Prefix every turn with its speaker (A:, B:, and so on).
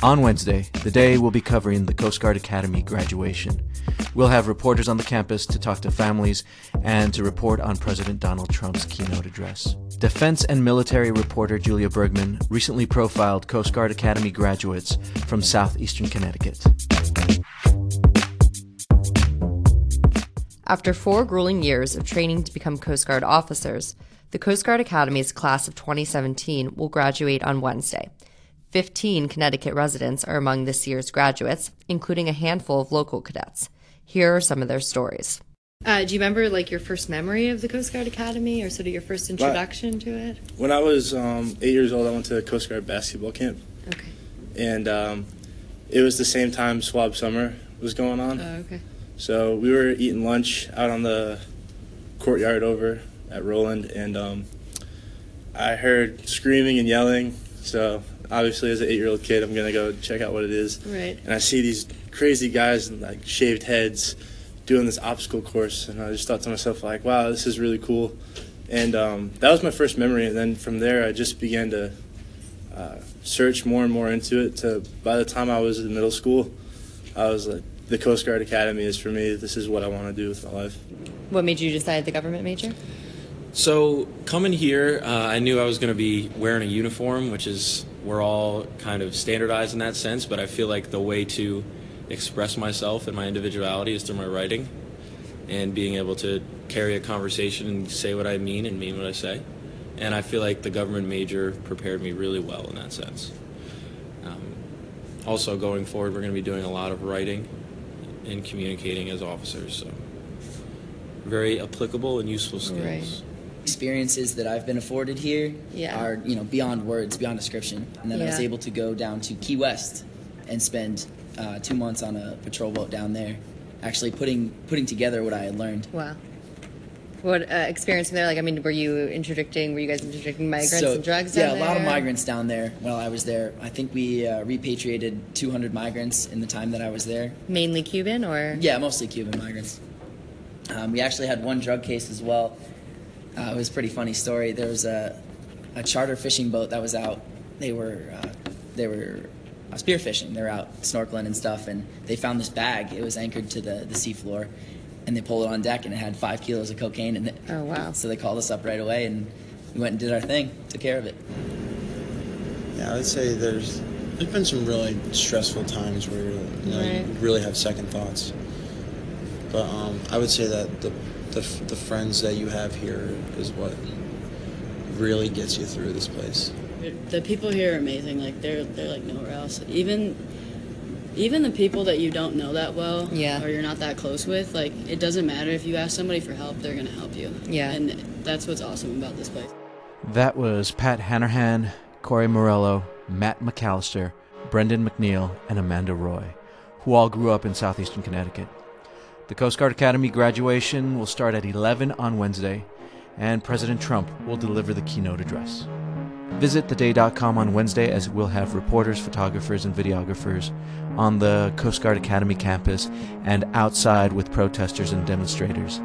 A: On Wednesday, the day we'll be covering the Coast Guard Academy graduation. We'll have reporters on the campus to talk to families and to report on President Donald Trump's keynote address. Defense and military reporter Julia Bergman recently profiled Coast Guard Academy graduates from southeastern Connecticut.
B: After four grueling years of training to become Coast Guard officers, the Coast Guard Academy's class of 2017 will graduate on Wednesday. 15 Connecticut residents are among this year's graduates, including a handful of local cadets. Here are some of their stories. Uh, do you remember like your first memory of the Coast Guard Academy, or sort of your first introduction to it?
C: When I was um, eight years old, I went to the Coast Guard basketball camp.
B: Okay.
C: And um, it was the same time Swab Summer was going on.
B: Oh, okay.
C: So we were eating lunch out on the courtyard over at Roland, and um, I heard screaming and yelling. So obviously, as an eight-year-old kid, I'm gonna go check out what it is.
B: Right.
C: And I see these crazy guys in like shaved heads doing this obstacle course, and I just thought to myself like, wow, this is really cool. And um, that was my first memory, and then from there, I just began to uh, search more and more into it. To by the time I was in middle school, I was like, the Coast Guard Academy is for me. This is what I want to do with my life.
B: What made you decide the government major?
D: So coming here, uh, I knew I was going to be wearing a uniform, which is we're all kind of standardized in that sense. But I feel like the way to express myself and my individuality is through my writing, and being able to carry a conversation and say what I mean and mean what I say. And I feel like the government major prepared me really well in that sense. Um, also, going forward, we're going to be doing a lot of writing and communicating as officers. So, very applicable and useful skills.
B: Right
E: experiences that I've been afforded here
B: yeah.
E: are you know beyond words, beyond description. And then
B: yeah.
E: I was able to go down to Key West and spend uh, two months on a patrol boat down there, actually putting putting together what I had learned.
B: Wow. What uh, experience there? Like, I mean, were you interdicting? Were you guys interdicting migrants
E: so,
B: and drugs?
E: Yeah,
B: a
E: lot of migrants down there while I was there. I think we uh, repatriated 200 migrants in the time that I was there.
B: Mainly Cuban, or
E: yeah, mostly Cuban migrants. Um, we actually had one drug case as well uh, it was a pretty funny story. There was a, a charter fishing boat that was out. They were uh, they were uh, spearfishing. They're out snorkeling and stuff, and they found this bag. It was anchored to the the seafloor, and they pulled it on deck, and it had five kilos of cocaine in it.
B: Oh wow!
E: So they called us up right away, and we went and did our thing, took care of it.
F: Yeah, I would say there's there's been some really stressful times where you, know, right. you really have second thoughts. But um, I would say that the the, the friends that you have here is what really gets you through this place.
G: The people here are amazing. Like they're they're like nowhere else. Even even the people that you don't know that well
B: yeah.
G: or you're not that close with, like it doesn't matter if you ask somebody for help, they're gonna help you.
B: Yeah.
G: And that's what's awesome about this place.
A: That was Pat Hanrahan, Corey Morello, Matt McAllister, Brendan McNeil, and Amanda Roy, who all grew up in southeastern Connecticut. The Coast Guard Academy graduation will start at 11 on Wednesday, and President Trump will deliver the keynote address. Visit theday.com on Wednesday as we'll have reporters, photographers, and videographers on the Coast Guard Academy campus and outside with protesters and demonstrators.